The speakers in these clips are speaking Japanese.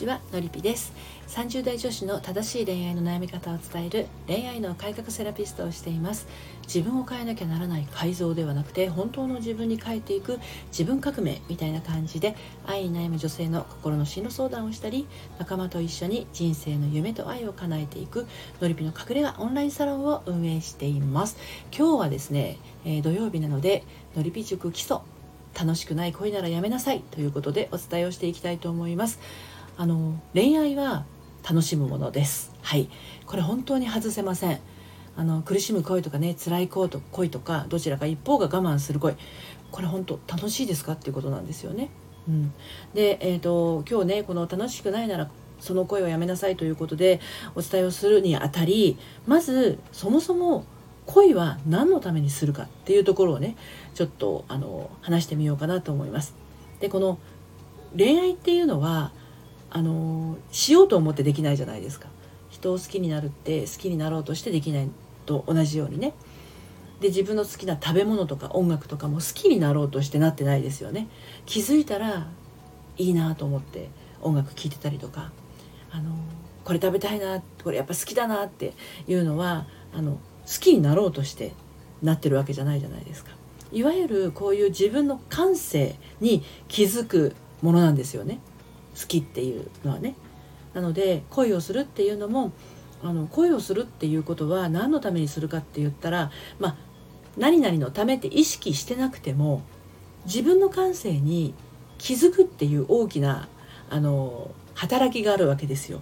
ちはのりぴです。30代女子の正しい恋愛の悩み方を伝える恋愛の改革セラピストをしています。自分を変えなきゃならない改造ではなくて本当の自分に変えていく自分革命みたいな感じで愛に悩む女性の心の進路相談をしたり仲間と一緒に人生の夢と愛を叶えていくのりぴの隠れ家オンラインサロンを運営しています。今日はですね、えー、土曜日なのでのりぴ塾基礎楽しくない恋ならやめなさいということでお伝えをしていきたいと思います。あの恋愛は楽しむものです。はい。これ本当に外せません。あの苦しむ恋とかね辛い恋と恋とかどちらか一方が我慢する恋。これ本当楽しいですかっていうことなんですよね。うん、で、えーと、今日ねこの楽しくないならその声をやめなさいということでお伝えをするにあたりまずそもそも恋は何のためにするかっていうところをねちょっとあの話してみようかなと思います。でこの恋愛っていうのはあのしようと思ってできないじゃないですか。人を好きになるって好きになろうとしてできないと同じようにね。で自分の好きな食べ物とか音楽とかも好きになろうとしてなってないですよね。気づいたらいいなと思って音楽聴いてたりとかあのこれ食べたいなこれやっぱ好きだなっていうのはあの好きになろうとしてなってるわけじゃないじゃないですかいわゆるこういう自分の感性に気づくものなんですよね好きっていうのはねなので恋をするっていうのもあの恋をするっていうことは何のためにするかって言ったらまあ何々のためって意識してなくても自分の感性に気づくっていう大きなあの働きがあるわけですよ。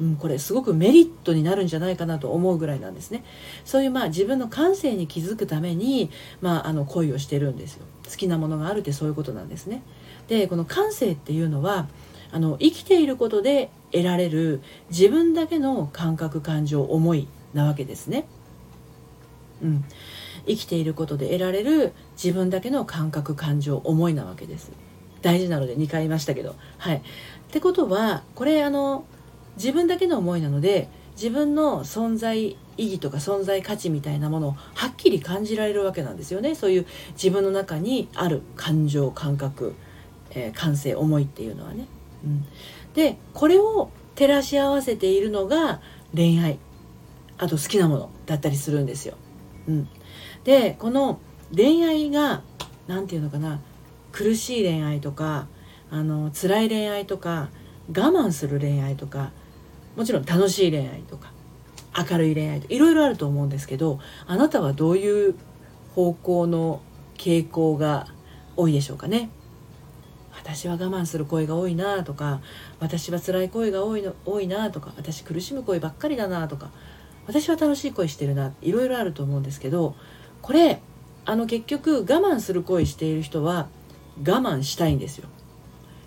うん、これすごくメリットになるんじゃないかなと思うぐらいなんですね。そういうまあ自分の感性に気づくために、まあ、あの恋をしてるんですよ。好きなものがあるってそういうことなんですね。でこの感性っていうのはあの生きていることで得られる自分だけの感覚感情思いなわけですね。うん。生きていることで得られる自分だけの感覚感情思いなわけです。大事なので2回言いましたけど。はい。ってことはこれあの自分だけの思いなので自分の存在意義とか存在価値みたいなものをはっきり感じられるわけなんですよね。そういう自分の中にある感情感覚、えー、感性思いっていうのはね。うん、でこれを照らし合わせているのが恋愛。あと好きなものだったりするんですよ。うん、でこの恋愛が何て言うのかな。苦しい恋愛とかあの辛い恋愛とか我慢する恋愛とかもちろん楽しい恋愛とか明るい恋愛とかいろいろあると思うんですけどあなたはどういう方向の傾向が多いでしょうかね？私は我慢する声が多いなとか私は辛い声が多いの多いなとか私苦しむ声ばっかりだなとか私は楽しい声してるないろいろあると思うんですけどこれあの結局我慢する声している人は我慢したいんですよ。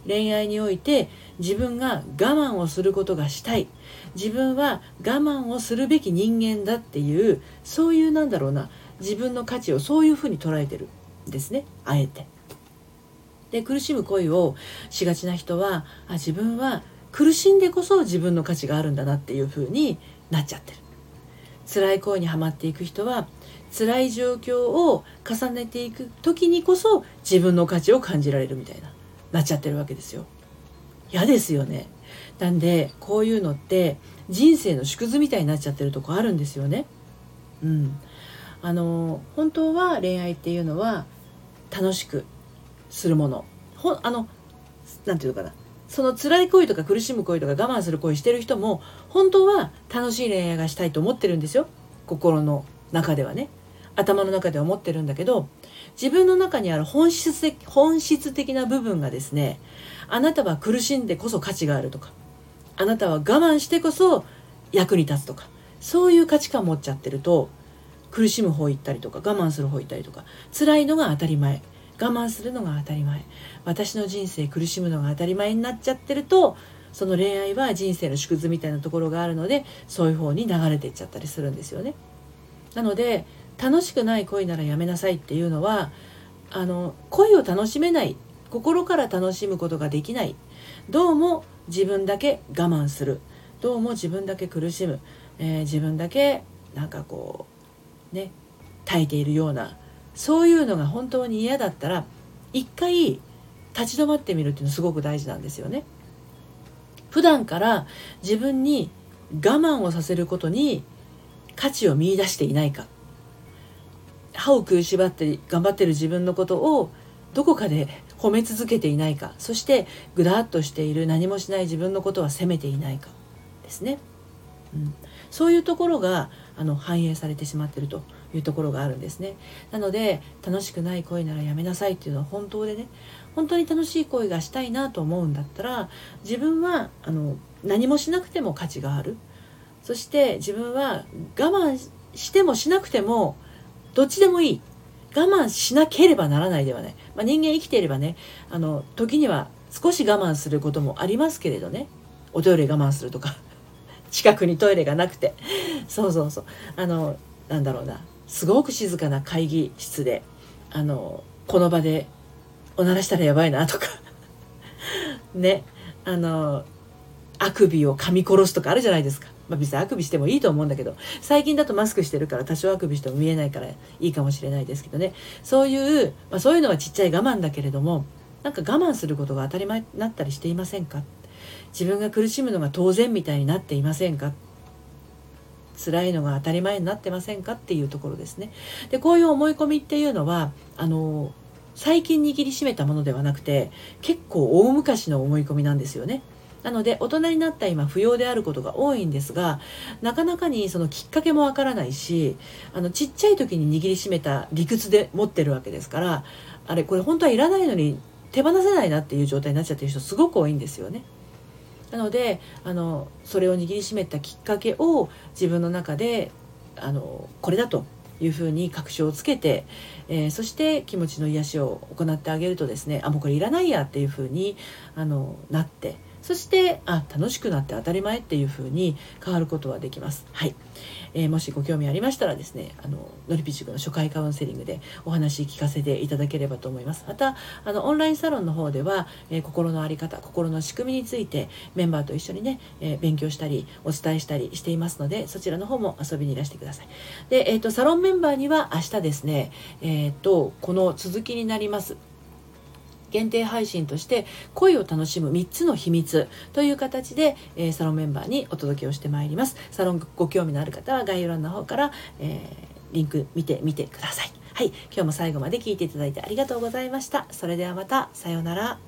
恋愛において自分が我慢をすることがしたい。自分は我慢をするべき人間だっていうそういうなんだろうな自分の価値をそういうふうに捉えてるんですね。あえて。で苦しむ恋をしがちな人はあ自分は苦しんでこそ自分の価値があるんだなっていうふうになっちゃってる。辛い恋にはまっていく人は辛い状況を重ねていく時にこそ自分の価値を感じられるみたいな。なっちゃってるわけですよ。嫌ですよね。なんでこういうのって人生の縮図みたいになっちゃってるとこあるんですよね。うん。あの本当は恋愛っていうのは楽しくするもの。ほあのなんていうのかな。その辛い恋とか苦しむ恋とか我慢する恋してる人も本当は楽しい恋愛がしたいと思ってるんですよ心の中ではね頭の中で思ってるんだけど自分の中にある本質的本質的な部分がですねあなたは苦しんでこそ価値があるとかあなたは我慢してこそ役に立つとかそういう価値観持っちゃってると苦しむ方行ったりとか我慢する方行ったりとか辛いのが当たり前我慢するのが当たり前私の人生苦しむのが当たり前になっちゃってるとその恋愛は人生の縮図みたいなところがあるのでそういう方に流れていっちゃったりするんですよね。なので楽しくない恋ならやめなさいっていうのはあの恋を楽しめない心から楽しむことができない。どうも自分だけ我慢する。どうも自分だけ苦しむ、えー、自分だけなんかこうね耐えているようなそういうのが本当に嫌だったら一回立ち止まってみるっていうのすごく大事なんですよね。普段から自分に我慢をさせることに価値を見いだしていないか。歯を食いしばって頑張ってる自分のことをどこかで褒め続けていないか。そしてぐだっとしている何もしない自分のことは責めていないか。ですね、うん、そういうところがあの反映されてしまってるというところがあるんですね。なので楽しくない恋ならやめなさいっていうのは本当でね。本当に楽しい恋がしたいなと思うんだったら自分はあの何もしなくても価値がある。そして自分は我慢してもしなくてもどっちでもいい。我慢しなければならないではない、まあ、人間生きていればねあの時には少し我慢することもありますけれどね。おトイレ我慢するとか。近くにトイレがなくて。そうそうそう。あのなんだろうな。すごく静かな会議室であのこの場でおならしたらやばいなとか。ね。あのあくびを噛み殺すとかあるじゃないですか。まあ、別にあくびしてもいいと思うんだけど最近だとマスクしてるから多少あくびしても見えないからいいかもしれないですけどねそういう、まあ、そういうのはちっちゃい我慢だけれどもなんか我慢することが当たり前になったりしていませんか？自分が苦しむのが当然みたいになっていませんか？辛いのが当たり前になってませんかっていうところですね。でこういう思い込みっていうのはあの最近握りしめたものではなくて結構大昔の思い込みなんですよね。なので大人になった今不要であることが多いんですがなかなかにそのきっかけもわからないしあのちっちゃい時に握りしめた理屈で持ってるわけですからあれこれ本当はいらないのに手放せないなっていう状態になっちゃってる人すごく多いんですよね。なのであのそれを握りしめたきっかけを自分の中であのこれだというふうに確証をつけて、えー、そして気持ちの癒しを行ってあげるとですねあもうこれいらないやっていうふうにあのなってそしてあ楽しくなって当たり前っていう風に変わることはできます。はい。えー、もしご興味ありましたらですねあののりぴ塾の初回カウンセリングでお話聞かせていただければと思います。またあのオンラインサロンの方では、えー、心の在り方心の仕組みについてメンバーと一緒にね、えー、勉強したりお伝えしたりしていますのでそちらの方も遊びにいらしてください。で、えーと、サロンメンバーには明日ですねえっ、とこの続きになります。限定配信として恋を楽しむ3つの秘密という形で、えー、サロンメンバーにお届けをしてまいります。サロンご興味のある方は概要欄の方から、えー、リンク見てみてください。はい。今日も最後まで聞いていただいてありがとうございました。それではまた。さようなら。